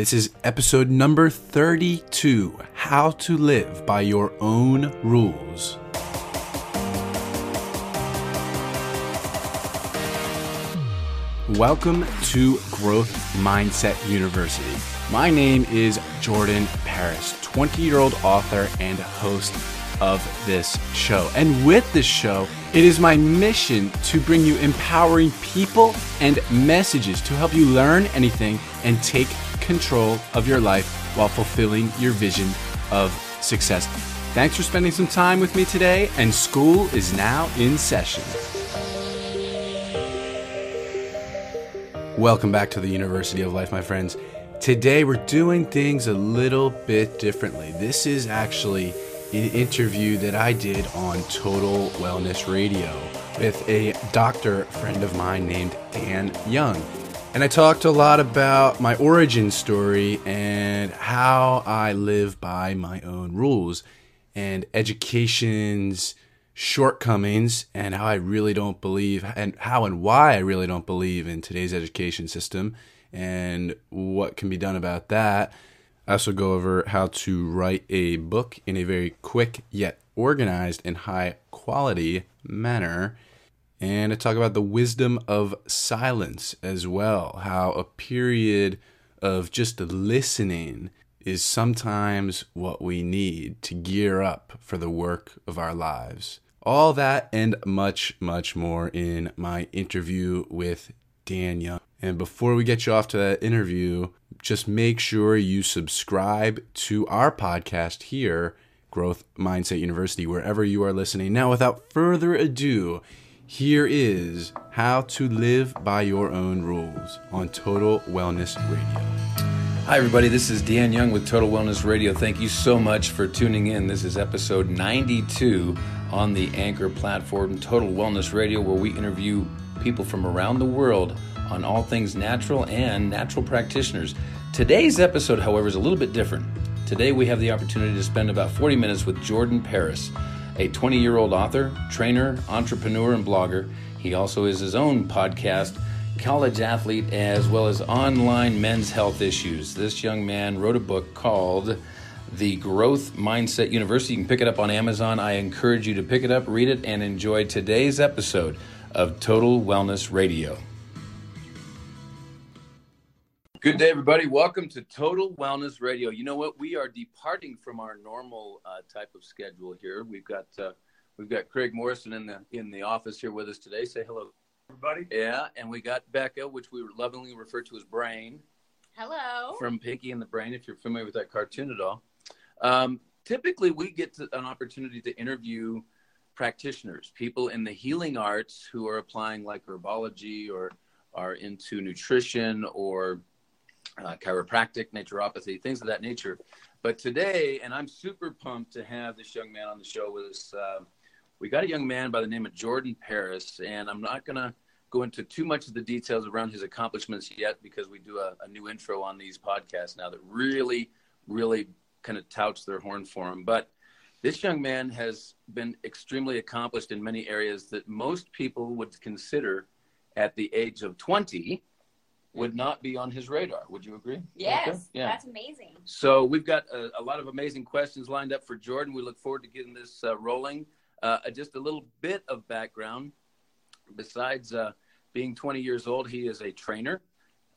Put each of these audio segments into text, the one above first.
This is episode number 32 How to Live by Your Own Rules. Welcome to Growth Mindset University. My name is Jordan Paris, 20 year old author and host of this show. And with this show, it is my mission to bring you empowering people and messages to help you learn anything and take control of your life while fulfilling your vision of success. Thanks for spending some time with me today, and school is now in session. Welcome back to the University of Life, my friends. Today we're doing things a little bit differently. This is actually an interview that I did on Total Wellness Radio with a doctor friend of mine named Dan Young. And I talked a lot about my origin story and how I live by my own rules and education's shortcomings and how I really don't believe and how and why I really don't believe in today's education system and what can be done about that. I also go over how to write a book in a very quick yet organized and high quality manner. And I talk about the wisdom of silence as well, how a period of just listening is sometimes what we need to gear up for the work of our lives. All that and much, much more in my interview with Dan Young. And before we get you off to that interview, just make sure you subscribe to our podcast here, Growth Mindset University, wherever you are listening. Now, without further ado, here is How to Live by Your Own Rules on Total Wellness Radio. Hi, everybody. This is Dan Young with Total Wellness Radio. Thank you so much for tuning in. This is episode 92 on the Anchor platform, Total Wellness Radio, where we interview people from around the world on all things natural and natural practitioners. Today's episode, however, is a little bit different. Today, we have the opportunity to spend about 40 minutes with Jordan Paris, a 20 year old author, trainer, entrepreneur, and blogger. He also is his own podcast, college athlete, as well as online men's health issues. This young man wrote a book called The Growth Mindset University. You can pick it up on Amazon. I encourage you to pick it up, read it, and enjoy today's episode of Total Wellness Radio. Good day, everybody. Welcome to Total Wellness Radio. You know what? We are departing from our normal uh, type of schedule here. We've got uh, we've got Craig Morrison in the in the office here with us today. Say hello, everybody. Yeah, and we got Becca, which we lovingly refer to as Brain. Hello. From Pinky and the Brain, if you're familiar with that cartoon at all. Um, typically, we get to, an opportunity to interview practitioners, people in the healing arts who are applying like herbology or are into nutrition or uh, chiropractic, naturopathy, things of that nature. But today, and I'm super pumped to have this young man on the show with us. Uh, we got a young man by the name of Jordan Paris, and I'm not going to go into too much of the details around his accomplishments yet because we do a, a new intro on these podcasts now that really, really kind of touts their horn for him. But this young man has been extremely accomplished in many areas that most people would consider at the age of 20 would not be on his radar. Would you agree? Yes, Okay. Yeah. that's amazing. So we've got a, a lot of amazing questions lined up for Jordan. We look forward to getting this uh, rolling. Uh, just a little bit of background. Besides uh, being 20 years old, he is a trainer,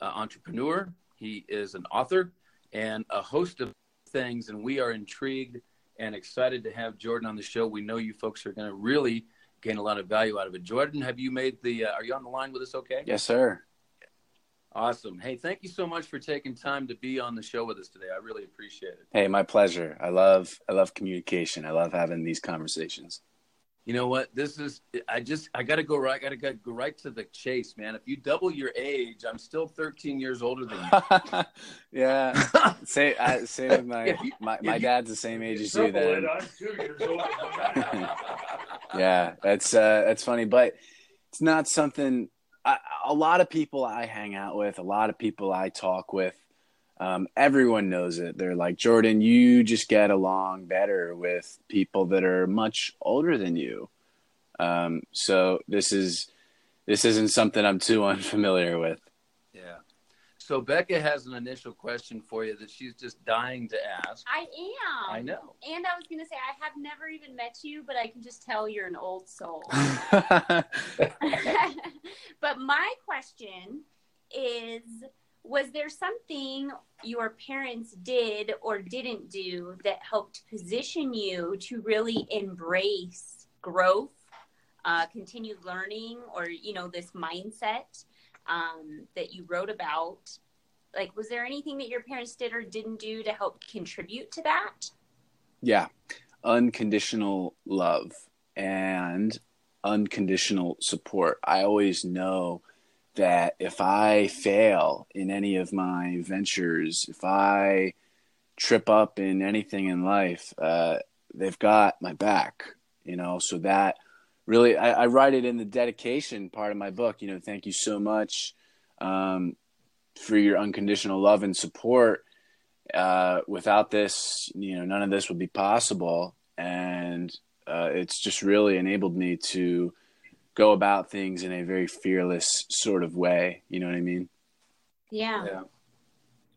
uh, entrepreneur. He is an author and a host of things. And we are intrigued and excited to have Jordan on the show. We know you folks are going to really gain a lot of value out of it. Jordan, have you made the? Uh, are you on the line with us? Okay. Yes, sir. Awesome. Hey, thank you so much for taking time to be on the show with us today. I really appreciate it. Hey, my pleasure. I love I love communication. I love having these conversations. You know what? This is I just I got to go right. I got to go right to the chase, man. If you double your age, I'm still 13 years older than you. yeah. Say I same with my my, my you- dad's the same age as you Triple it, then. I'm two years older that. Yeah, that's uh that's funny, but it's not something I, a lot of people I hang out with, a lot of people I talk with, um, everyone knows it. They're like, Jordan, you just get along better with people that are much older than you. Um, so this is this isn't something I'm too unfamiliar with. So Becca has an initial question for you that she's just dying to ask. I am. I know. And I was going to say, I have never even met you, but I can just tell you're an old soul. but my question is Was there something your parents did or didn't do that helped position you to really embrace growth, uh, continued learning, or, you know, this mindset? Um, that you wrote about like was there anything that your parents did or didn't do to help contribute to that? Yeah. Unconditional love and unconditional support. I always know that if i fail in any of my ventures if i trip up in anything in life uh, they've got my back you know? So that really I, I, write it in the dedication part of my book you know thank you so much um, for your unconditional love and support. Uh, without this you know none of this would be possible. And uh, it's just really enabled me to go about things in a very fearless sort of way. You know what i mean? Yeah, yeah.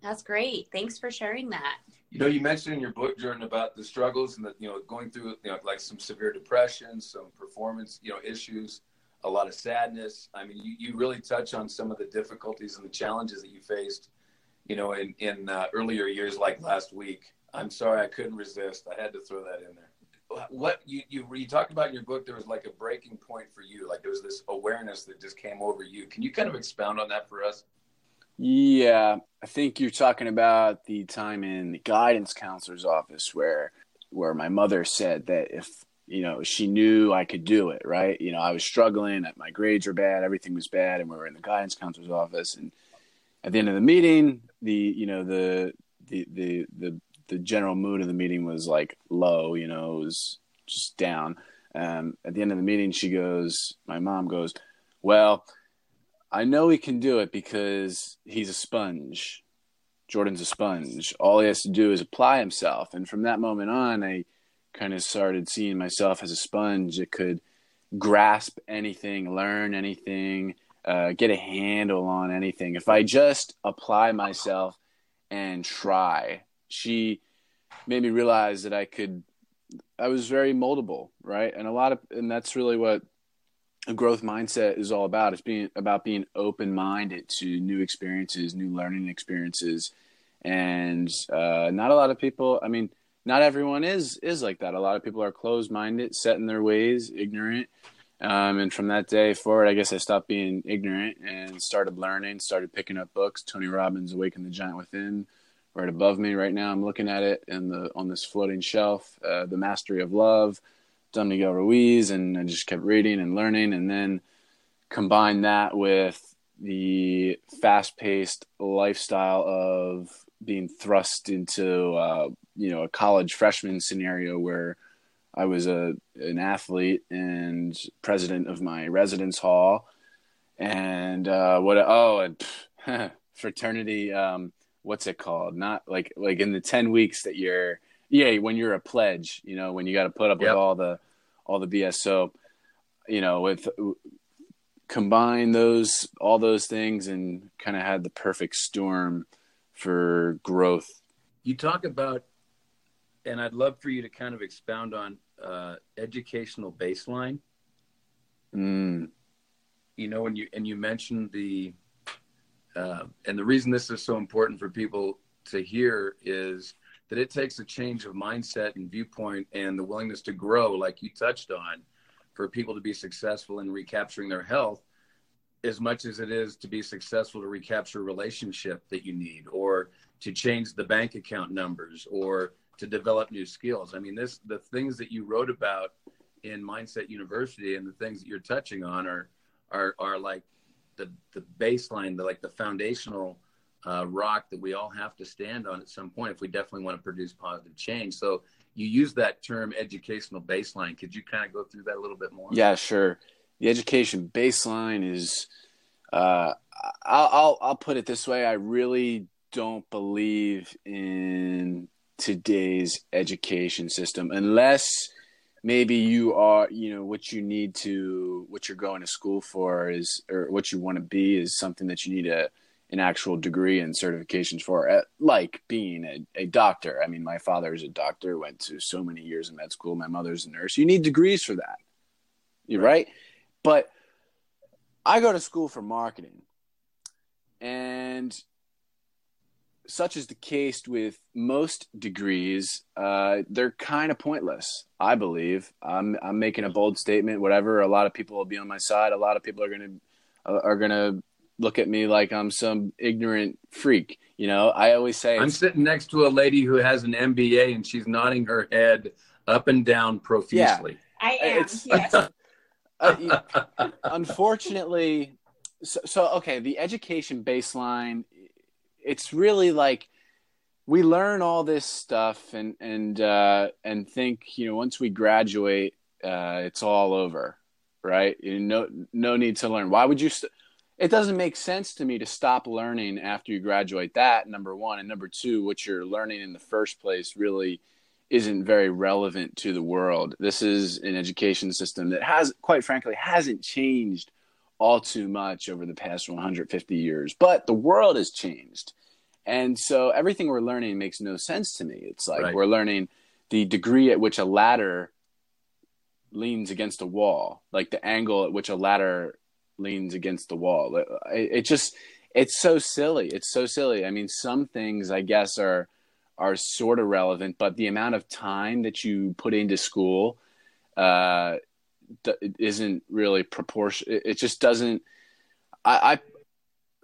That's great thanks for sharing that you know, you mentioned in your book, Jordan, about the struggles and the, you know, going through, you know, like some severe depression, some performance, you know, issues, a lot of sadness. I mean, you, you really touch on some of the difficulties and the challenges that you faced, you know, in, in uh, earlier years, like last week. I'm sorry, I couldn't resist. I had to throw that in there. What you, you, you talked about in your book, there was like a breaking point for you. Like there was this awareness that just came over you. Can you kind of expound on that for us? Yeah, I think you're talking about the time in the guidance counselor's office where where my mother said that if you know she knew I could do it, right? You know, I was struggling, my grades were bad, everything was bad, and we were in the guidance counselor's office. And at the end of the meeting, the you know the the the the the general mood of the meeting was like low, you know, it was just down. Um, at the end of the meeting, she goes, my mom goes, well I know he can do it because he's a sponge. Jordan's a sponge. All he has to do is apply himself. And from that moment on, I kind of started seeing myself as a sponge that could grasp anything, learn anything, uh, get a handle on anything. If I just apply myself and try, she made me realize that I could, I was very moldable, right? And a lot of, and that's really what a growth mindset is all about. It's being about being open minded to new experiences, new learning experiences, and uh, not a lot of people. I mean, not everyone is is like that. A lot of people are closed minded, set in their ways, ignorant. Um, and from that day forward, I guess I stopped being ignorant and started learning. Started picking up books. Tony Robbins' "Awaken the Giant Within," right above me right now. I'm looking at it in the on this floating shelf. Uh, the Mastery of Love Don Miguel Ruiz, and I just kept reading and learning, and then combine that with the fast-paced lifestyle of being thrust into uh, you know a college freshman scenario where I was a an athlete and president of my residence hall, and uh, what oh and pff, fraternity um, what's it called? Not like like in the ten weeks that you're yeah when you're a pledge, you know when you got to put up yep. with all the all the BS. So, you know, with combine those all those things and kind of had the perfect storm for growth. You talk about, and I'd love for you to kind of expound on uh, educational baseline. Mm. You know, and you and you mentioned the, uh, and the reason this is so important for people to hear is that it takes a change of mindset and viewpoint and the willingness to grow, like you touched on, for people to be successful in recapturing their health as much as it is to be successful to recapture a relationship that you need or to change the bank account numbers or to develop new skills. I mean, this the things that you wrote about in Mindset University and the things that you're touching on are are are like the the baseline, the like the foundational uh, rock that we all have to stand on at some point if we definitely want to produce positive change. So you use that term educational baseline. Could you kind of go through that a little bit more? Yeah, sure. The education baseline is, uh, I'll, I'll, I'll put it this way. I really don't believe in today's education system unless maybe you are, you know, what you need to, what you're going to school for is, or what you want to be is something that you need to an actual degree and certifications for like being a, a doctor. I mean, my father is a doctor, went to so many years in med school. My mother's a nurse. You need degrees for that. You're right. right? But I go to school for marketing. And such is the case with most degrees, uh, they're kind of pointless. I believe. I'm I'm making a bold statement. Whatever. A lot of people will be on my side. A lot of people are gonna uh, are gonna look at me like I'm some ignorant freak. You know, I always say I'm sitting next to a lady who has an MBA and she's nodding her head up and down profusely. Yeah. I am. It's, yes. uh, unfortunately, so, so okay, the education baseline, it's really like we learn all this stuff and and uh, and think you know once we graduate, uh, it's all over, right? You know, no no need to learn. Why would you? St- it doesn't make sense to me to stop learning after you graduate that number one. And number two what you're learning in the first place really isn't very relevant to the world. This is an education system that has quite frankly hasn't changed all too much over the past 150 years but the world has changed. And so everything we're learning makes no sense to me. It's like right. we're learning the degree at which a ladder leans against a wall like the angle at which a ladder leans against the wall. It, it, just it's so silly. It's so silly. I mean, some things I guess are are sort of relevant, but the amount of time that you put into school uh, isn't really proportion. It, it just doesn't. I, I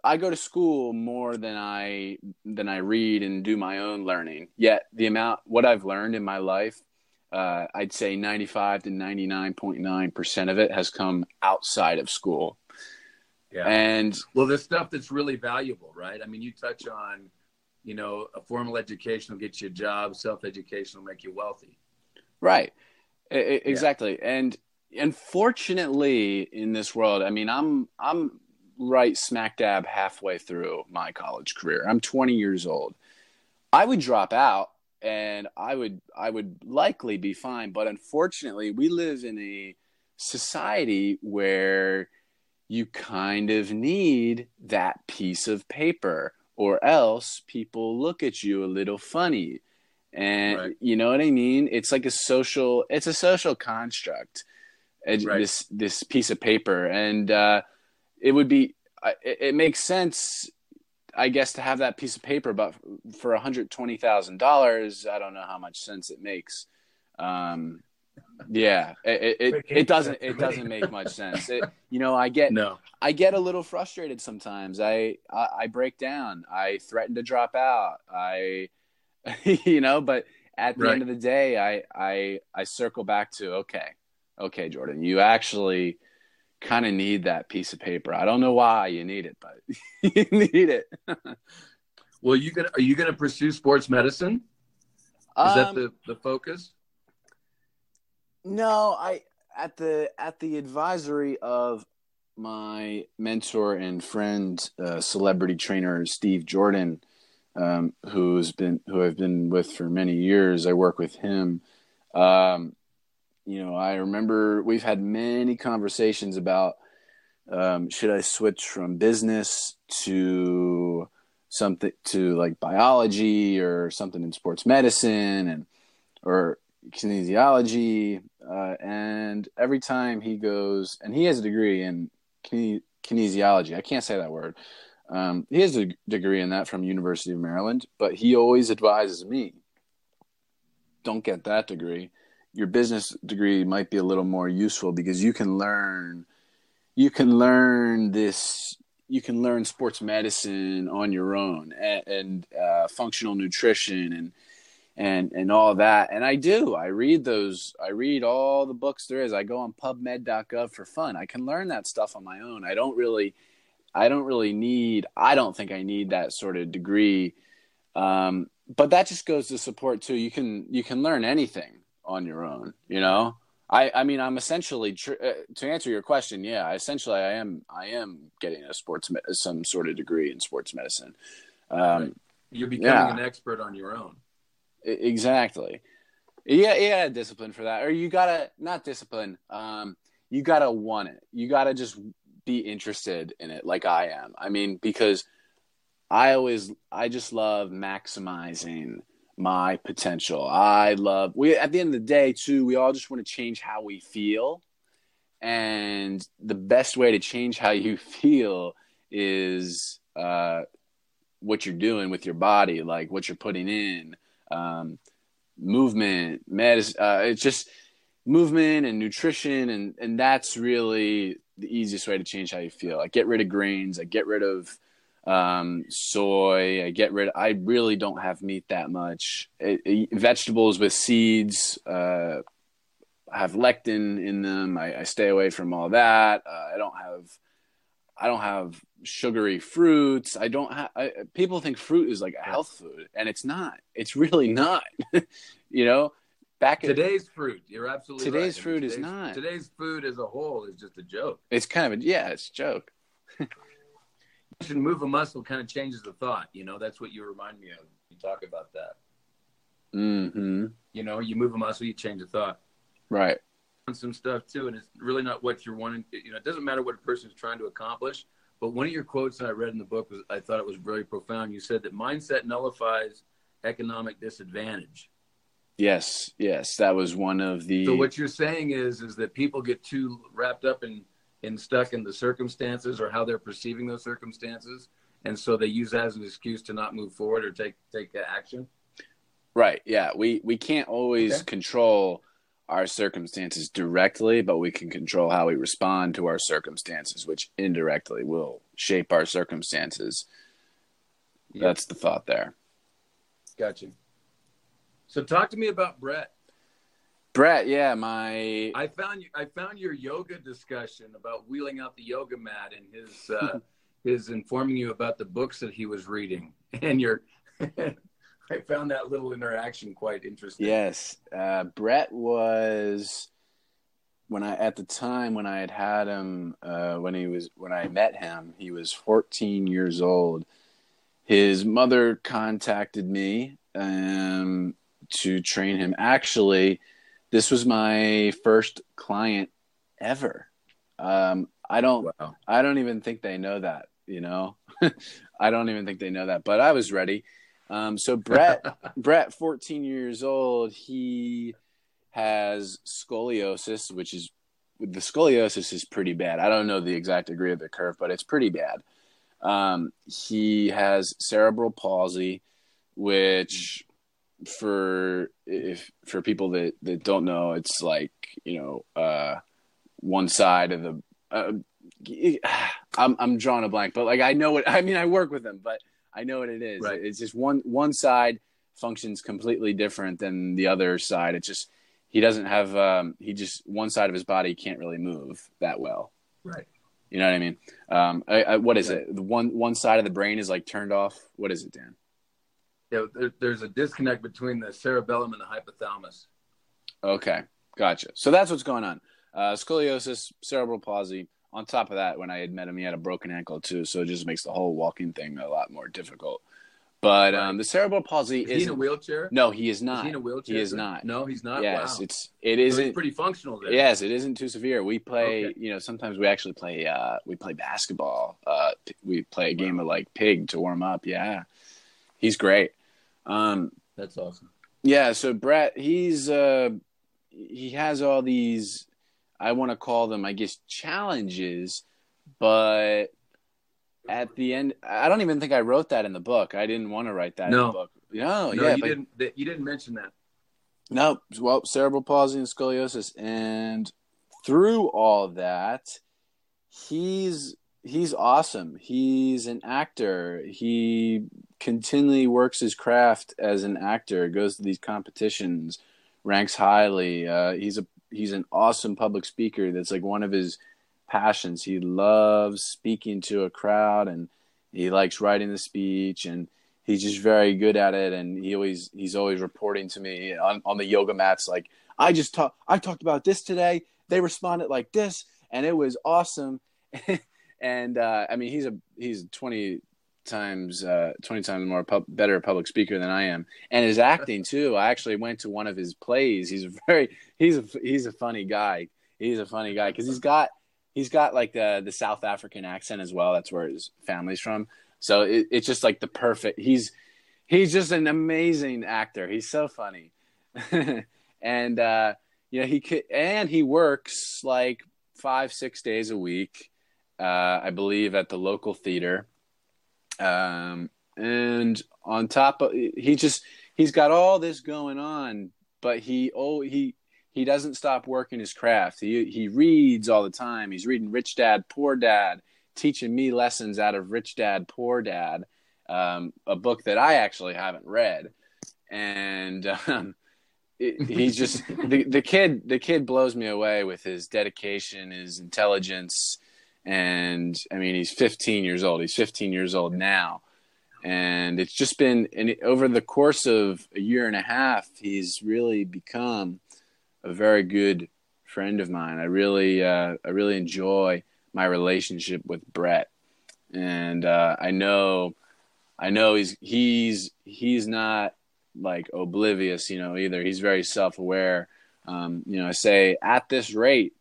I go to school more than I than I read and do my own learning. Yet the amount what I've learned in my life, uh, I'd say ninety five to ninety nine point nine percent of it has come outside of school. Yeah. And well, the stuff that's really valuable, right? I mean, you touch on, you know, a formal education will get you a job, self education will make you wealthy. Right. I- exactly. Yeah. And unfortunately, in this world, I mean, I'm I'm right smack dab halfway through my college career. I'm 20 years old. I would drop out and I would I would likely be fine, but unfortunately, we live in a society where you kind of need that piece of paper or else people look at you a little funny and right. you know what i mean it's like a social it's a social construct right. this this piece of paper and uh, it would be it, it, makes sense i guess to have that piece of paper but for $120000 i don't know how much sense it makes um, yeah, it it, it doesn't it doesn't make much sense. It, you know, I get no. I get a little frustrated sometimes. I, I, I break down. I threaten to drop out. I you know, but at the right. end of the day, I I I circle back to okay, okay, Jordan, you actually kind of need that piece of paper. I don't know why you need it, but you need it. well, you gonna are you gonna pursue sports medicine? Is um, that the the focus? No, I at the at the advisory of my mentor and friend, uh, celebrity trainer Steve Jordan, um, who's been who I've been with for many years. I work with him. Um, you know, I remember we've had many conversations about um, should I switch from business to something to like biology or something in sports medicine and or kinesiology, uh, and every time he goes, and he has a degree in kine- kinesiology. I can't say that word. Um, he has a degree in that from University of Maryland, but he always advises me, don't get that degree. Your business degree might be a little more useful because you can learn, you can learn this, you can learn sports medicine on your own and, and uh, functional nutrition and and and all that. And i do. I read those i read all the books there is. I go on pubmed.gov for fun. I can learn that stuff on my own. I don't really i don't really need i don't think i need that sort of degree. Um, but that just goes to support too. You can you can learn anything on your own you know? I i mean i'm essentially tr- uh, to answer your question yeah essentially i am i am getting a sports me- some sort of degree in sports medicine. Um, right. you're becoming yeah. an expert on your own Exactly. Yeah, yeah, discipline for that. Or you gotta not discipline. Um, you gotta want it. You gotta just be interested in it, like I am. I mean, because I always I just love maximizing my potential. I love we at the end of the day too, we all just want to change how we feel. And the best way to change how you feel is uh, what you're doing with your body, like what you're putting in, um, movement, medicine. Uh, it's just movement and nutrition, and and that's really the easiest way to change how you feel. I get rid of grains. I get rid of um, soy. I get rid. Of, I really don't have meat that much. It, it, vegetables with seeds uh, have lectin in them. I, I, stay away from all that. Uh, I don't have. I don't have sugary fruits. I don't have. people think fruit is like a health food, and it's not. It's really not. you know, back today's fruit. You're absolutely today's right. fruit today's, is not. Today's food as a whole is just a joke. It's kind of a yeah, it's a joke. You should move a muscle kind of changes the thought. You know, that's what you remind me of. You talk about that. Mm-hmm. You know, you move a muscle, you change a thought. Right. On some stuff too, and it's really not what you're wanting. You know, it doesn't matter what a person is trying to accomplish. But one of your quotes that I read in the book was, I thought it was very profound. You said that mindset nullifies economic disadvantage. Yes, yes, that was one of the. So what you're saying is, is that people get too wrapped up in and stuck in the circumstances or how they're perceiving those circumstances and so they use that as an excuse to not move forward or take take action right yeah we we can't always okay. control our circumstances directly but we can control how we respond to our circumstances which indirectly will shape our circumstances yep. that's the thought there gotcha so talk to me about brett Brett, yeah, my I found you. I found your yoga discussion about wheeling out the yoga mat and his uh, his informing you about the books that he was reading, and your. I found that little interaction quite interesting. Yes, uh, Brett was when I at the time when I had had him uh, when he was when I met him, he was 14 years old. His mother contacted me um, to train him. Actually this was my first client ever. Um, I don't, wow. I don't even think they know that, you know, I don't even think they know that, but I was ready. Um, so Brett, Brett, 14 years old, he has scoliosis, which is the scoliosis is pretty bad. I don't know the exact degree of the curve, but it's pretty bad. Um, he has cerebral palsy, which for if for people that that don't know, it's like you know uh, one side of the. Uh, I'm I'm drawing a blank, but like I know what I mean. I work with them, but I know what it is. Right. It's just one one side functions completely different than the other side. It's just he doesn't have um, he just one side of his body can't really move that well. Right. You know what I mean? Um, I, I, what is right. it? The one one side of the brain is like turned off. What is it, Dan? yeah, there, there's a disconnect between the cerebellum and the hypothalamus. Okay, gotcha. So that's what's going on. Uh, scoliosis, cerebral palsy. On top of that, when I had met him, he had a broken ankle too, so it just makes the whole walking thing a lot more difficult. But right. um, the cerebral palsy is he in a wheelchair? No, he is not. Is he in a wheelchair? He is not. No, he's not. Yes, wow. it's it isn't so pretty functional. There. Yes, it isn't too severe. We play, okay. you know, sometimes we actually play. Uh, we play basketball. Uh, we play a game wow. of like pig to warm up. Yeah, he's great. Um, That's awesome. Yeah, so Brett, he's uh, he has all these. I want to call them, I guess, challenges, but at the end, I don't even think I wrote that in the book. I didn't want to write that no. in the book. No, no yeah, you but, didn't. You didn't mention that. No, well, cerebral palsy and scoliosis, and through all that, he's he's awesome. He's an actor. He continually works his craft as an actor. Goes to these competitions, ranks highly. Uh, he's a he's an awesome public speaker. That's like one of his passions. He loves speaking to a crowd, and he likes writing the speech, and he's just very good at it. And he always he's always reporting to me on on the yoga mats like I just talked I talked about this today. They responded like this, and it was awesome. and uh, I mean, he's a he's twenty times uh, twenty times more pub- better public speaker than I am, and his acting too. I actually went to one of his plays. He's very he's a he's a funny guy. He's a funny guy because he's got he's got like the the South African accent as well. That's where his family's from. So it, it's just like the perfect. He's he's just an amazing actor. He's so funny, and uh, you know he could and he works like five six days a week, uh, I believe, at the local theater. Um, and on top of he just he's got all this going on, but he oh he he doesn't stop working his craft. He he reads all the time. He's reading Rich Dad Poor Dad, teaching me lessons out of Rich Dad Poor Dad, um, a book that I actually haven't read, and um, it, he's just the the kid the kid blows me away with his dedication, his intelligence, and I mean he's 15 years old. He's 15 years old now. And it's just been and over the course of a year and a half he's really become a very good friend of mine. I really uh, i really enjoy my relationship with brett. And uh, i know i know he's he's he's not like oblivious you know either. He's very self-aware. Um, you know i say at this rate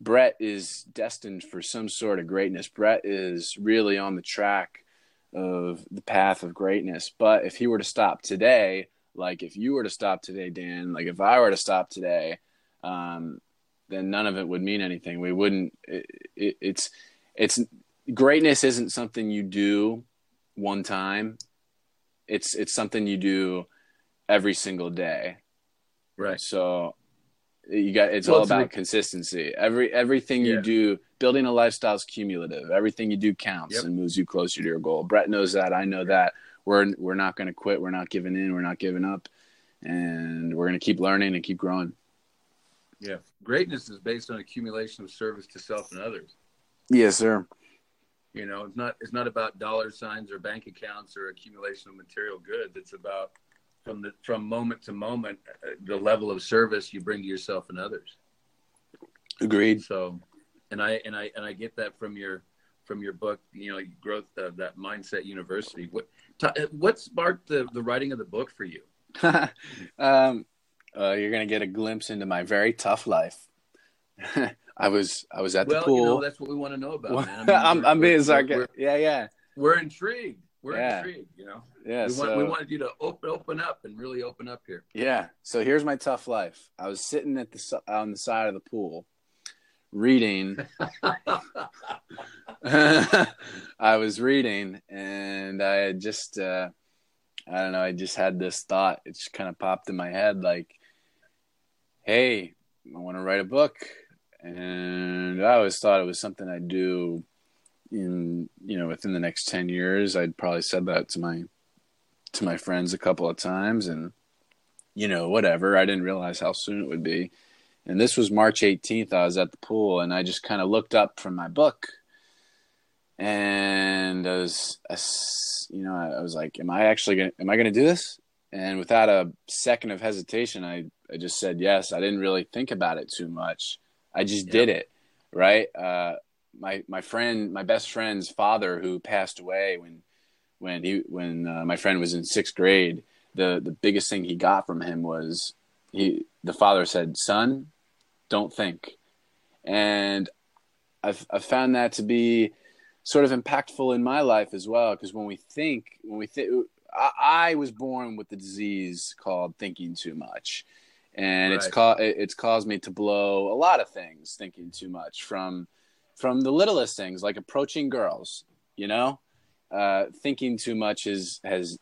brett is destined for some sort of greatness brett is really on the track of the path of greatness. But if he were to stop today, like if you were to stop today, Dan, like if I were to stop today, um, then none of it would mean anything. We wouldn't. It, it, it's it's greatness isn't something you do one time. It's it's something you do every single day. Right. So you got it's Well, all about consistency. Every everything you do, building a lifestyle is cumulative. Everything you do counts Yep. and moves you closer to your goal. Brett knows that. I know that. We're we're not going to quit. We're not giving in. We're not giving up, and we're going to keep learning and keep growing. Yeah. Greatness is based on accumulation of service to self and others. Yes, sir. You know, it's not it's not about dollar signs or bank accounts or accumulation of material goods. It's about from the from moment to moment uh, the level of service you bring to yourself and others. Agreed. So, and I and I and I get that from your from your book. You know, growth of that mindset university. What ta- what sparked the the writing of the book for you? um, uh, you're going to get a glimpse into my very tough life. I was I was at the pool. you know, that's what we want to know about. Man. I mean, I'm, I'm being sarcastic. Yeah, yeah, we're intrigued. We're Yeah. intrigued. You know, yeah. we, so, want, we wanted you to open open up and really open up here. Yeah. So here's my tough life. I was sitting at the on the side of the pool, reading. I was reading, and I had just, uh, I don't know, I just had this thought. It just kind of popped in my head, like, "Hey, I want to write a book," and I always thought it was something I'd do in, you know, within the next ten years. I'd probably said that to my to my friends a couple of times, and you know, whatever. I didn't realize how soon it would be. And this was March 18th. I was at the pool and I just kind of looked up from my book and I was, I you know, I was like, am I actually to, am I going to do this? And without a second of hesitation, I, I just said yes. I didn't really think about it too much. I just Yeah. did it. Right. Uh, my, my friend, my best friend's father who passed away when, when he, when uh, my friend was in sixth grade, the, the biggest thing he got from him was he, the father said, son, don't think. And I've, I've found that to be sort of impactful in my life as well. Because when we think, when we think, I, I was born with the disease called thinking too much, and it's Right. ca- it's caused me to blow a lot of things thinking too much from from the littlest things like approaching girls. You know, uh, thinking too much is has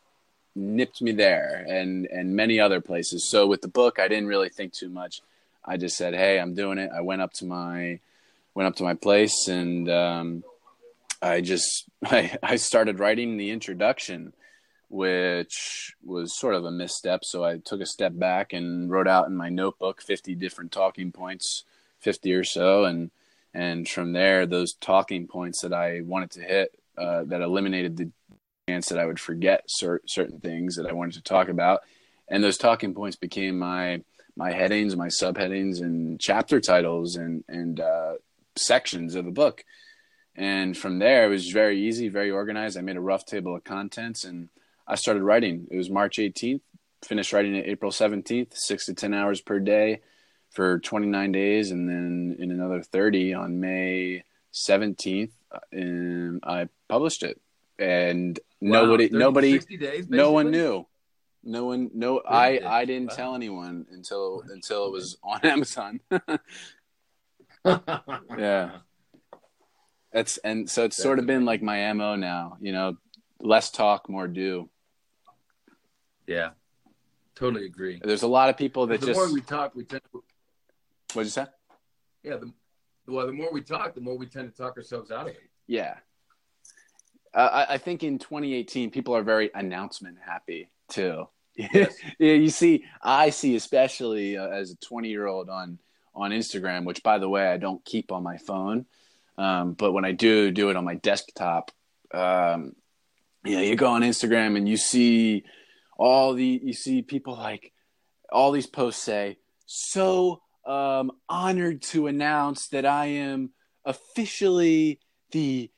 nipped me there and and many other places. So with the book, I didn't really think too much. I just said, "Hey, I'm doing it." I went up to my went up to my place and um, I just I, I started writing the introduction, which was sort of a misstep. So I took a step back and wrote out in my notebook 50 different talking points, 50 or so, and and from there, those talking points that I wanted to hit uh, that eliminated the chance that I would forget cer- certain things that I wanted to talk about, and those talking points became my my headings, my subheadings, and chapter titles, and and uh, sections of the book. And from there, it was very easy, very organized. I made a rough table of contents, and I started writing. It was March 18th. Finished writing it April 17th, six to ten hours per day for 29 days, and then in another 30 on May 17th, and um, I published it. and Wow, nobody 30, nobody days, no one knew. No one no i i didn't Wow. tell anyone until until it was on amazon. Yeah. That's and so it's sort of been like my mo now you know less talk more do. Yeah, totally agree. there's a lot of people that the just more we talk, we tend to, what'd you say yeah. The, well, the more we talk, the more we tend to talk ourselves out of it. yeah uh, I, I think in 2018 people are very announcement happy too Yes. yeah you see i see especially uh, as a 20 year old on on instagram which by the way i don't keep on my phone um, but when i do do it on my desktop um, you know you go on instagram and you see all the you see people like all these posts say so um, honored to announce that i am officially the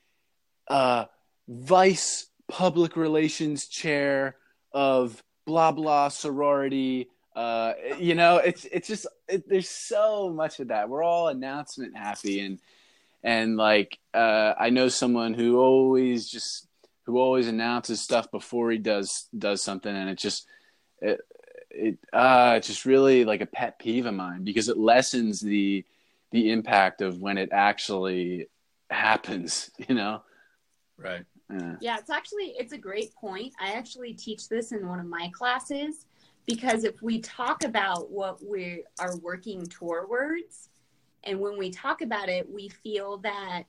uh, vice public relations chair of blah blah sorority. Uh, you know, it's it's just it, there's so much of that. We're all announcement happy, and and like uh, I know someone who always just who always announces stuff before he does does something, and it just it it uh it's just really like a pet peeve of mine because it lessens the the impact of when it actually happens. You know. Right. Yeah. Yeah, it's actually it's a great point. I actually teach this in one of my classes because if we talk about what we are working towards and when we talk about it, we feel that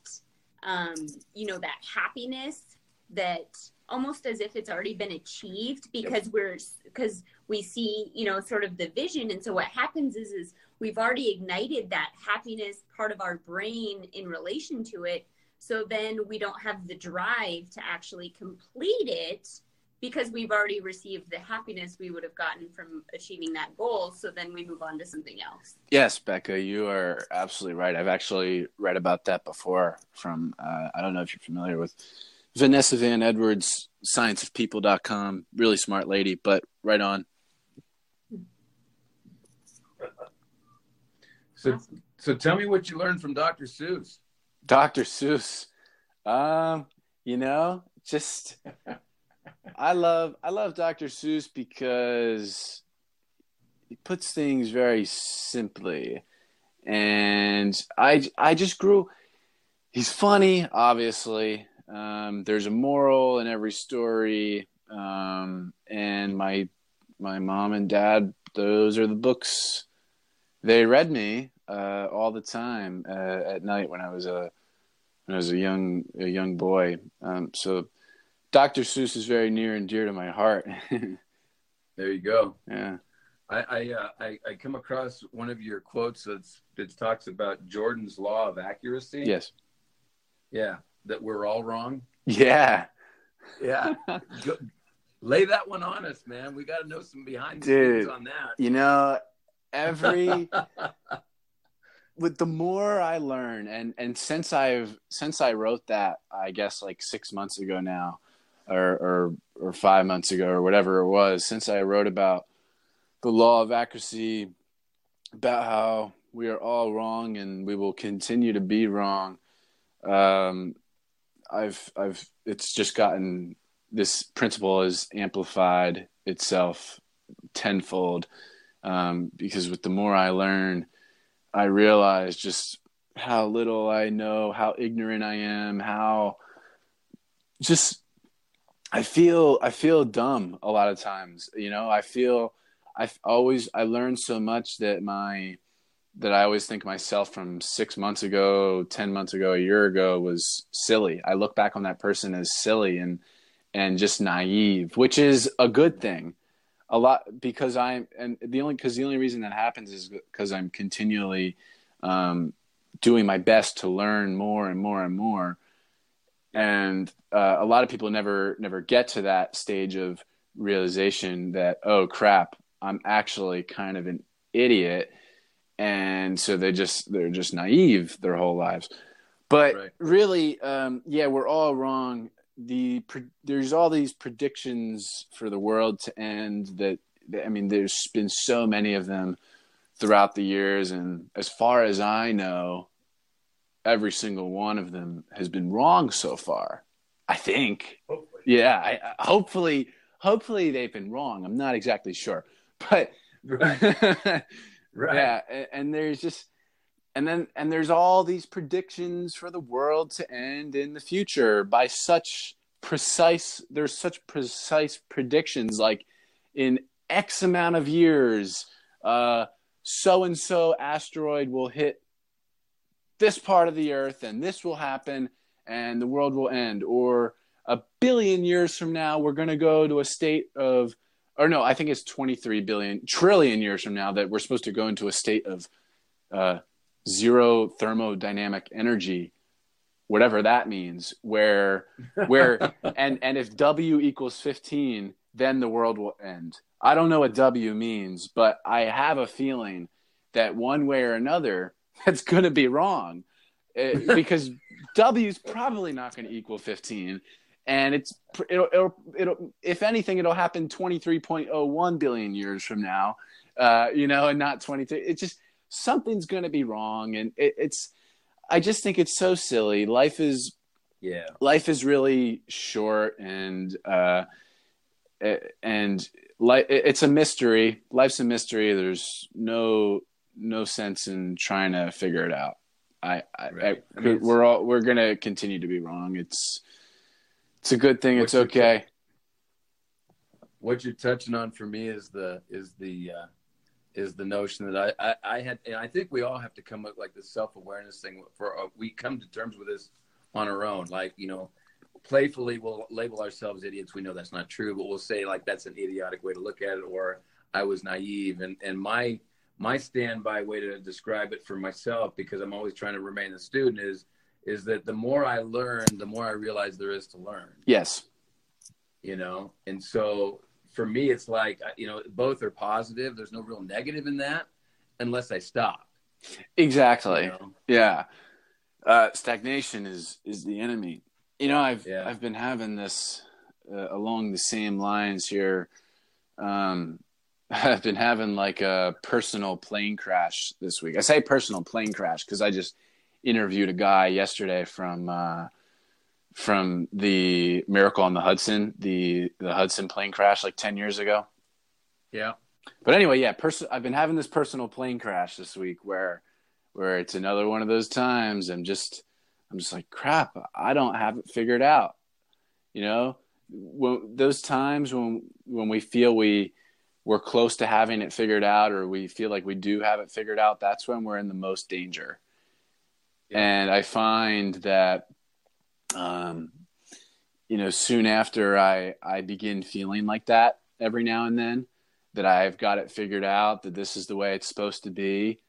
um, you know, that happiness that almost as if it's already been achieved because we're because we see, you know, sort of the vision and so what happens is is we've already ignited that happiness part of our brain in relation to it so then we don't have the drive to actually complete it because we've already received the happiness we would have gotten from achieving that goal. So then we move on to something else. Yes, Becca, you are absolutely right. I've actually read about that before from, uh, I don't know if you're familiar with Vanessa Van Edwards, scienceofpeople.com. Really smart lady, but right on. So, so tell me what you learned from Dr. Seuss. Dr. Seuss. Um, you know, just I love I love Dr. Seuss because he puts things very simply. And I I just grew he's funny, obviously. Um, there's a moral in every story. Um, and my my mom and dad, those are the books they read me uh, all the time uh, at night when I was a when I was a young a young boy. Um, so Dr. Seuss is very near and dear to my heart. There you go. yeah. I I, uh, I I come across one of your quotes that's that talks about Jordan's law of accuracy. Yes. Yeah, that we're all wrong. Yeah. Yeah. Go, lay that one on us, man. We got to know some behind the Dude. scenes on that. You know, every with the more I learn and and since I've since I wrote that, I guess like 6 months ago now or or or 5 months ago or whatever it was, since I wrote about the law of accuracy about how we are all wrong and we will continue to be wrong. Um I've I've it's just gotten this principle has amplified itself tenfold um, because with the more I learn, I realize just how little I know, how ignorant I am, how just I feel I feel dumb a lot of times. You know, I feel I always I learn so much that my that I always think myself from six months ago, ten months ago, a year ago was silly. I look back on that person as silly and and just naive, which is a good thing a lot because I'm and the only because the only reason that happens is because I'm continually um, doing my best to learn more and more and more, and uh, a lot of people never never get to that stage of realization that oh crap I'm actually kind of an idiot, and so they just they're just naive their whole lives, but Right. really um, yeah we're all wrong the there's all these predictions for the world to end that I mean there's been so many of them throughout the years and as far as I know every single one of them has been wrong so far I think. Hopefully. Yeah, I, I- hopefully, hopefully they've been wrong. I'm not exactly sure, but Right. Right. yeah, a- and there's just, and then and there's all these predictions for the world to end in the future by such precise. There's such precise predictions, like in X amount of years, uh, so and so asteroid will hit this part of the Earth, and this will happen, and the world will end, or a billion years from now, we're going to go to a state of, or no, I think it's 23 billion, trillion years from now that we're supposed to go into a state of uh, zero thermodynamic energy, whatever that means, where, where, and, and if W equals 15, then the world will end. I don't know what W means, but I have a feeling that one way or another, that's going to be wrong Uh, because W is probably not going to equal 15 and it's it'll, it'll it'll if anything it'll happen 23.01 billion years from now uh you know and not 23 it's just something's going to be wrong and it, it's i just think it's so silly. Life is Yeah. life is really short and uh and like it's a mystery. Life's a mystery. There's no no sense in trying to figure it out. I, I, Right. I, I mean, we're all we're gonna continue to be wrong. It's it's a good thing. It's okay. what you're touching on for me is the is the uh, is the notion that I, I I had and I think we all have to come up like this self awareness thing for uh, we come to terms with this on our own. Like you know playfully we'll label ourselves idiots. We know that's not true but we'll say like that's an idiotic way to look at it or I was naive. And and my my standby way to describe it for myself because I'm always trying to remain a student is is that the more I learn the more I realize there is to learn. Yes. You know? And so for me it's like you know both are positive there's no real negative in that unless i stop exactly you know? Yeah. Uh, stagnation is is the enemy. You know, I've Yeah. I've been having this uh, along the same lines here. Um, I've been having like a personal plane crash this week. I say personal plane crash because I just interviewed a guy yesterday from uh, from the Miracle on the Hudson, the the Hudson plane crash like ten years ago. yeah But anyway, yeah, pers- I've been having this personal plane crash this week where where it's another one of those times I'm just I'm just like crap, I don't have it figured out. You know, when, those times when when we feel we we're close to having it figured out or we feel like we do have it figured out, that's when we're in the most danger. Yeah. And I find that um you know, soon after I I begin feeling like that every now and then that I've got it figured out, that this is the way it's supposed to be.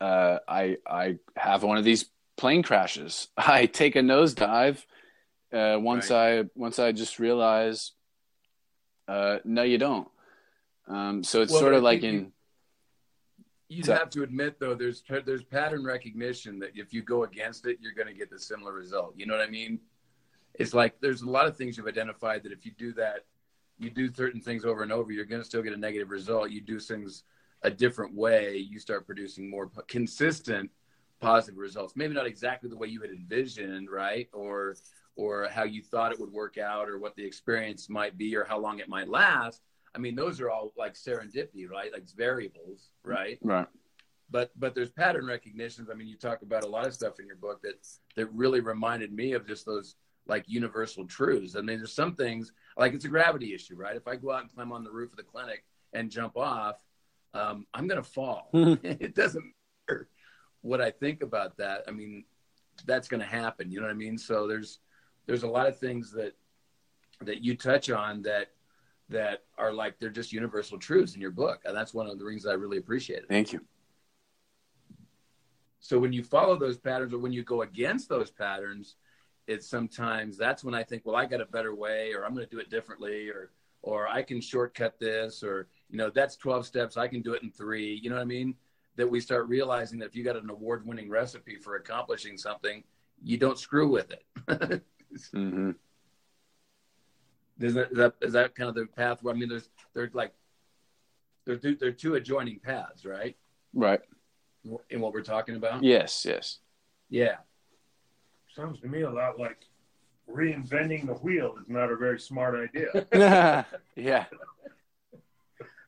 Uh, I I have one of these plane crashes. I take a nosedive uh, once I once I just realize, uh, no, you don't. Um, so it's Well, sort of like in you'd So- have to admit though there's there's pattern recognition that if you go against it you're going to get the similar result. You know what i mean? It's like there's a lot of things you've identified that if you do that you do certain things over and over you're going to still get a negative result. You do things a different way you start producing more p- consistent positive results. Maybe not exactly the way you had envisioned right? Or or how you thought it would work out or what the experience might be or how long it might last i mean those are all like serendipity right like variables right right. but but there's pattern recognitions. I mean, you talk about a lot of stuff in your book that that really reminded me of just those like universal truths. I mean, there's some things like it's a gravity issue, right? If I go out and climb on the roof of the clinic and jump off, um, I'm gonna fall. it doesn't matter what I think about that. I mean, that's gonna happen. You know what I mean? So there's there's a lot of things that that you touch on that that are like they're just universal truths in your book, and that's one of the reasons I really appreciate it. Thank you. So when you follow those patterns or when you go against those patterns, it's sometimes that's when I think, well, I got a better way, or I'm going to do it differently, or or I can shortcut this, or you know, that's 12 steps, I can do it in three. You know what I mean? That we start realizing that if you got an award-winning recipe for accomplishing something, you don't screw with it. hmm is, that, is that is that kind of the path? Where, I mean, there's there's like there's two, there are two adjoining paths, right? Right. In what we're talking about. Yes. Yes. Yeah. Sounds to me a lot like reinventing the wheel is not a very smart idea. yeah.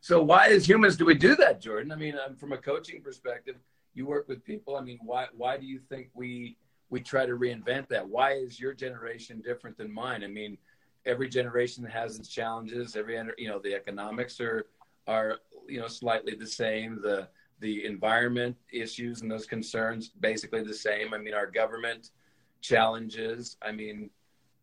So why, as humans, do we do that, Jordan? I mean, um, from a coaching perspective, you work with people. I mean, why why do you think we we try to reinvent that? Why is your generation different than mine? I mean, every generation has its challenges. Every you know, the economics are are you know slightly the same. The the environment issues and those concerns basically the same. I mean, our government challenges. I mean,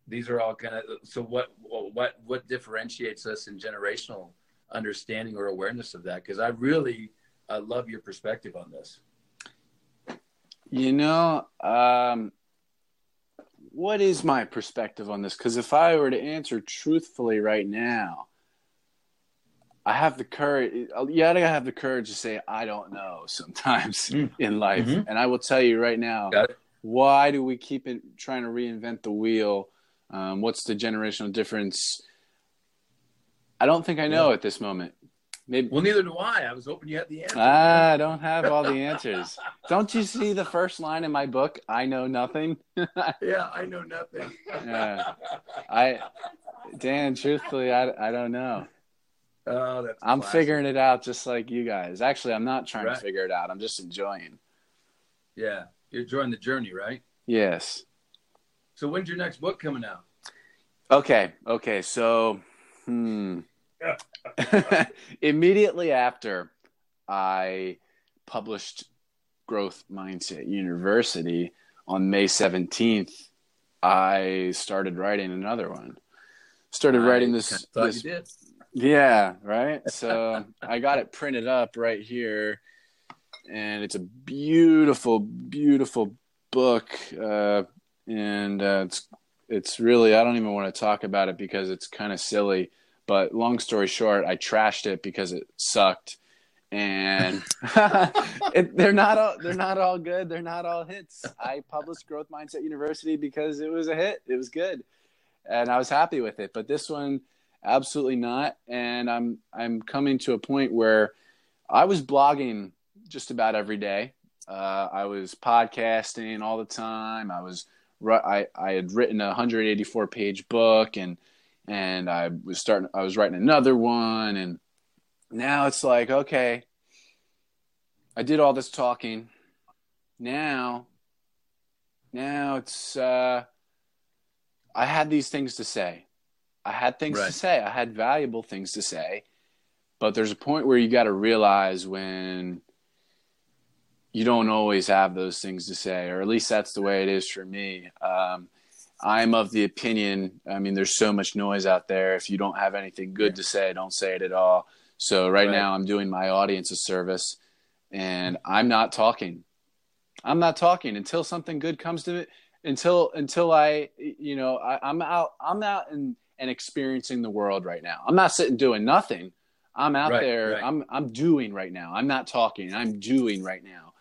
these are all kind of so what what what differentiates us in generational understanding or awareness of that because i really uh, love your perspective on this you know um, what is my perspective on this because if i were to answer truthfully right now i have the courage you gotta have the courage to say i don't know sometimes mm. in life mm-hmm. and i will tell you right now why do we keep it, trying to reinvent the wheel um, what's the generational difference I don't think I know yeah. at this moment. Maybe. Well, neither do I. I was hoping you had the answer. Ah, I don't have all the answers. don't you see the first line in my book? I know nothing. yeah, I know nothing. yeah, I, Dan. Truthfully, I, I don't know. Oh, that's. I'm classic. figuring it out just like you guys. Actually, I'm not trying right. to figure it out. I'm just enjoying. Yeah, you're enjoying the journey, right? Yes. So when's your next book coming out? Okay. Okay. So, hmm. Immediately after I published Growth Mindset University on May 17th, I started writing another one. Started I writing this. this yeah, right. So I got it printed up right here, and it's a beautiful, beautiful book. Uh, and uh, it's it's really I don't even want to talk about it because it's kind of silly but long story short, I trashed it because it sucked, and it, they're not all they're not all good. They're not all hits. I published Growth Mindset University because it was a hit. It was good, and I was happy with it. But this one, absolutely not. And I'm I'm coming to a point where I was blogging just about every day. Uh, I was podcasting all the time. I was I I had written a 184 page book and and I was starting I was writing another one and now it's like okay I did all this talking. Now now it's uh I had these things to say. I had things right. to say. I had valuable things to say. But there's a point where you got to realize when you don't always have those things to say or at least that's the way it is for me. Um, I'm of the opinion. I mean, there's so much noise out there. If you don't have anything good to say, don't say it at all. So right, right. now, I'm doing my audience a service, and I'm not talking. I'm not talking until something good comes to it. Until until I, you know, I, am out. I'm out and and experiencing the world right now. I'm not sitting doing nothing. I'm out right, there. Right. I'm I'm doing right now. I'm not talking. I'm doing right now.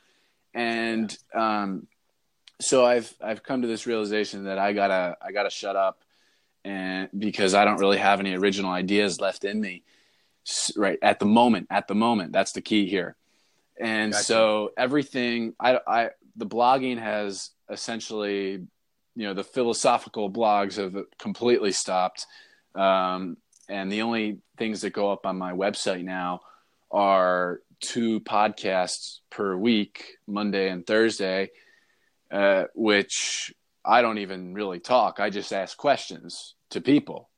And um, so I've I've come to this realization that I gotta I gotta shut up, and because I don't really have any original ideas left in me, right at the moment. At the moment, that's the key here. And gotcha. so everything I I the blogging has essentially, you know, the philosophical blogs have completely stopped, um, and the only things that go up on my website now are two podcasts per week, Monday and Thursday uh, which I don't even really talk. I just ask questions to people,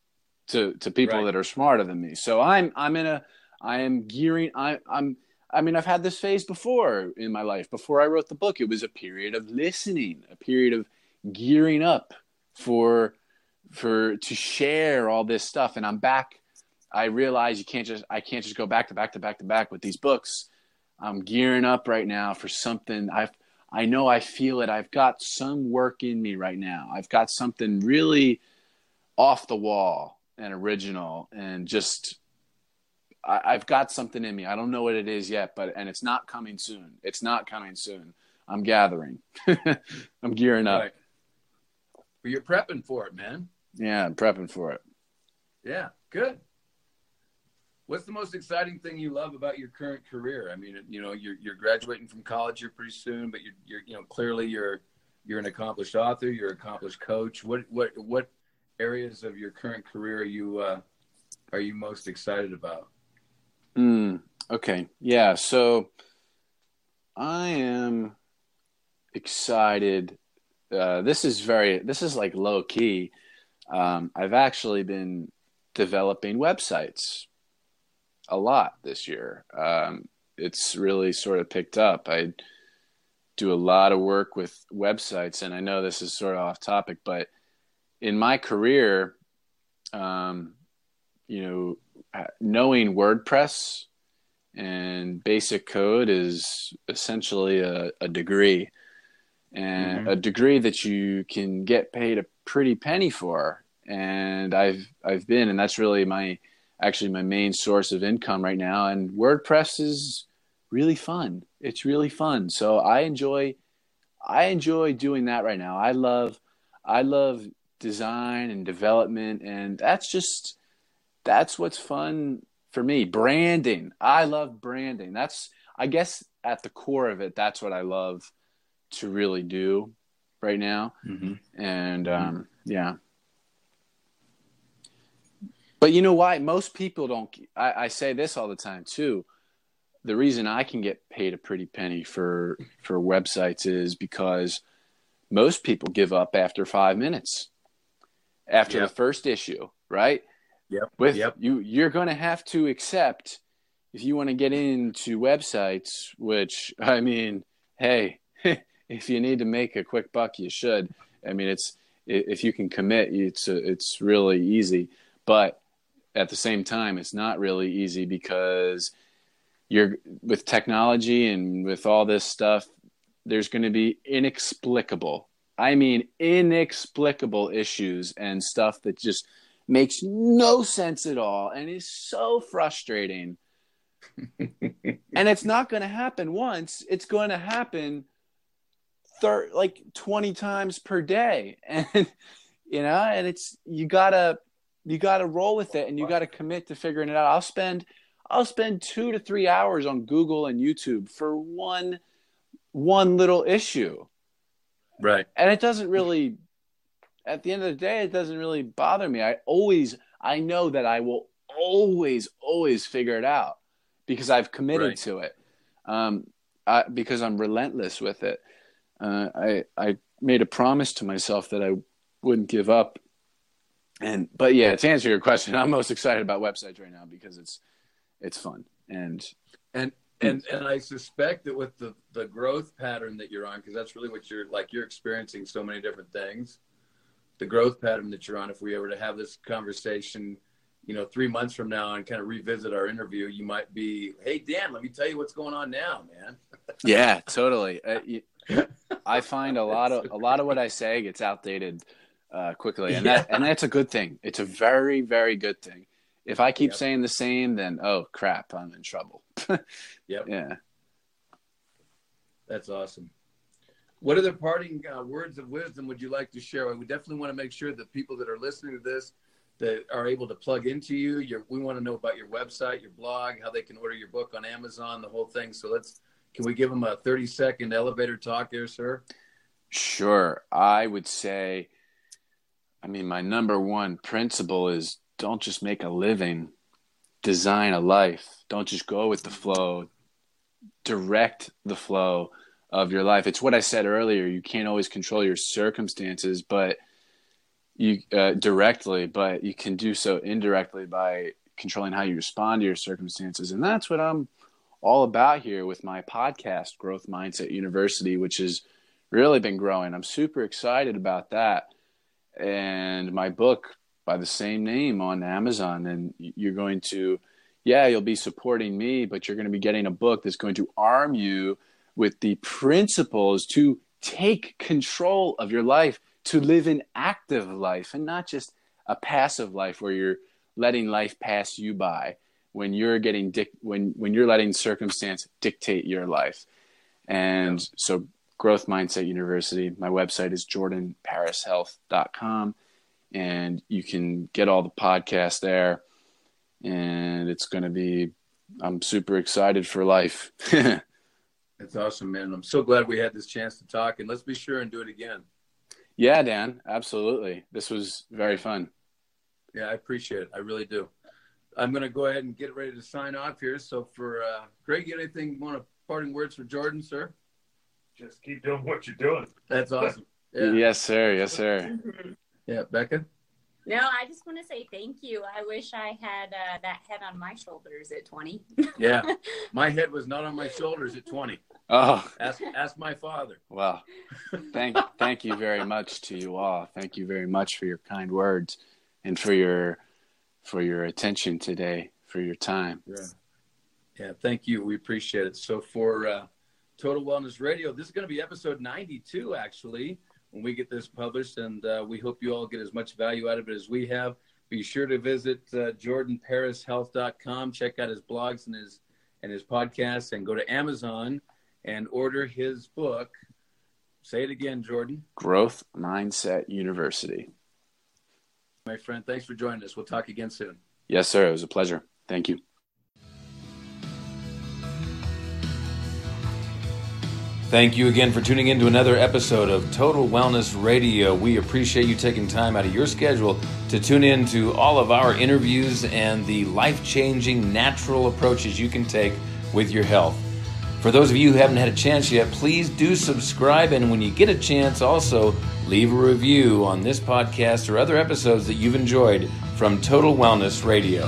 to to people right. that are smarter than me. So I'm I'm in a I am gearing. I, I'm I mean I've had this phase before in my life. Before I wrote the book, it was a period of listening, a period of gearing up for for to share all this stuff. And I'm back. I realize you can't just I can't just go back to back to back to back with these books. I'm gearing up right now for something. I've I know I feel it. I've got some work in me right now. I've got something really off the wall and original and just I, have got something in me. I don't know what it is yet, but and it's not coming soon. It's not coming soon. I'm gathering. I'm gearing up. Right. Well, you're prepping for it, man. Yeah, I'm prepping for it. Yeah, good. What's the most exciting thing you love about your current career? I mean, you know, you're you're graduating from college here pretty soon, but you're you're you know clearly you're you're an accomplished author, you're an accomplished coach. What what what areas of your current career are you uh, are you most excited about? Mm, okay, yeah. So I am excited. Uh, this is very. This is like low key. Um, I've actually been developing websites a lot this year. Um, it's really sort of picked up. I do a lot of work with websites, and I know this is sort of off topic, but in my career, um, you know, knowing WordPress and basic code is essentially a, a degree, and mm-hmm. a degree that you can get paid a pretty penny for. And I've I've been, and that's really my actually my main source of income right now. And WordPress is really fun. It's really fun. So I enjoy I enjoy doing that right now. I love I love design and development and that's just that's what's fun for me. Branding. I love branding. That's I guess at the core of it that's what I love to really do right now. Mm-hmm. And um, yeah. But you know why? Most people don't. I, I say this all the time too the reason I can get paid a pretty penny for for websites is because most people give up after five minutes after yep. the first issue, right? Yep. With yep. you, you're going to have to accept if you want to get into websites. Which I mean, hey, if you need to make a quick buck, you should. I mean, it's if you can commit, it's it's really easy. But at the same time, it's not really easy because you're with technology and with all this stuff there's going to be inexplicable i mean inexplicable issues and stuff that just makes no sense at all and is so frustrating. And it's not going to happen once it's going to happen thir- like 20 times per day. And you know and it's you gotta you gotta roll with it and you gotta commit to figuring it out i'll spend I'll spend two to three hours on Google and YouTube for one one little issue. Right. And it doesn't really at the end of the day, it doesn't really bother me. I always I know that I will always, always figure it out because I've committed right. to it. Um, I, because I'm relentless with it. Uh, I I made a promise to myself that I wouldn't give up. And but yeah, to answer your question, I'm most excited about websites right now because it's it's fun and and and and I suspect that with the the growth pattern that you're on, because that's really what you're like. You're experiencing so many different things. The growth pattern that you're on. If we were to have this conversation, you know, three months from now and kind of revisit our interview, you might be, "Hey, Dan, let me tell you what's going on now, man." yeah, totally. Uh, you, I find a lot of a lot of what I say gets outdated uh, quickly, and yeah. that and that's a good thing. It's a very very good thing. If I keep yep. saying the same, then oh crap, I'm in trouble. yep. Yeah. That's awesome. What other parting uh, words of wisdom would you like to share? We definitely want to make sure that people that are listening to this that are able to plug into you. Your, we want to know about your website, your blog, how they can order your book on Amazon, the whole thing. So let's can we give them a 30 second elevator talk here, sir? Sure. I would say I mean my number one principle is don't just make a living, design a life. Don't just go with the flow, direct the flow of your life. It's what I said earlier. You can't always control your circumstances, but you uh, directly, but you can do so indirectly by controlling how you respond to your circumstances. And that's what I'm all about here with my podcast, Growth Mindset University, which has really been growing. I'm super excited about that. And my book, by the same name on Amazon. And you're going to, yeah, you'll be supporting me, but you're going to be getting a book that's going to arm you with the principles to take control of your life, to live an active life and not just a passive life where you're letting life pass you by when you're getting dic- when when you're letting circumstance dictate your life. And yeah. so Growth Mindset University, my website is jordanparishealth.com and you can get all the podcasts there. And it's going to be, I'm super excited for life. That's awesome, man. I'm so glad we had this chance to talk, and let's be sure and do it again. Yeah, Dan, absolutely. This was very fun. Yeah, I appreciate it. I really do. I'm going to go ahead and get ready to sign off here. So, for uh, Greg, you anything want to parting words for Jordan, sir? Just keep doing what you're doing. That's awesome. Yeah, Yes, sir. Yes, sir. Mhm. yeah. Becca. No, I just want to say thank you. I wish I had uh, that head on my shoulders at 20. Yeah, my head was not on my shoulders at 20. Oh, Ask ask my father. well, thank thank you very much to you all. Thank you very much for your kind words and for your for your attention today, for your time. Yeah. Yeah, thank you. We appreciate it. So for uh, Total Wellness Radio, this is going to be episode 92, actually, when we get this published. And uh, we hope you all get as much value out of it as we have. Be sure to visit uh, jordanparishealth.com, check out his blogs and his and his podcasts, and go to Amazon and order his book. Say it again, Jordan. Growth Mindset University. My friend, thanks for joining us. We'll talk again soon. Yes, sir. It was a pleasure. Thank you. Thank you again for tuning in to another episode of Total Wellness Radio. We appreciate you taking time out of your schedule to tune in to all of our interviews and the life changing natural approaches you can take with your health. For those of you who haven't had a chance yet, please do subscribe. And when you get a chance, also leave a review on this podcast or other episodes that you've enjoyed from Total Wellness Radio.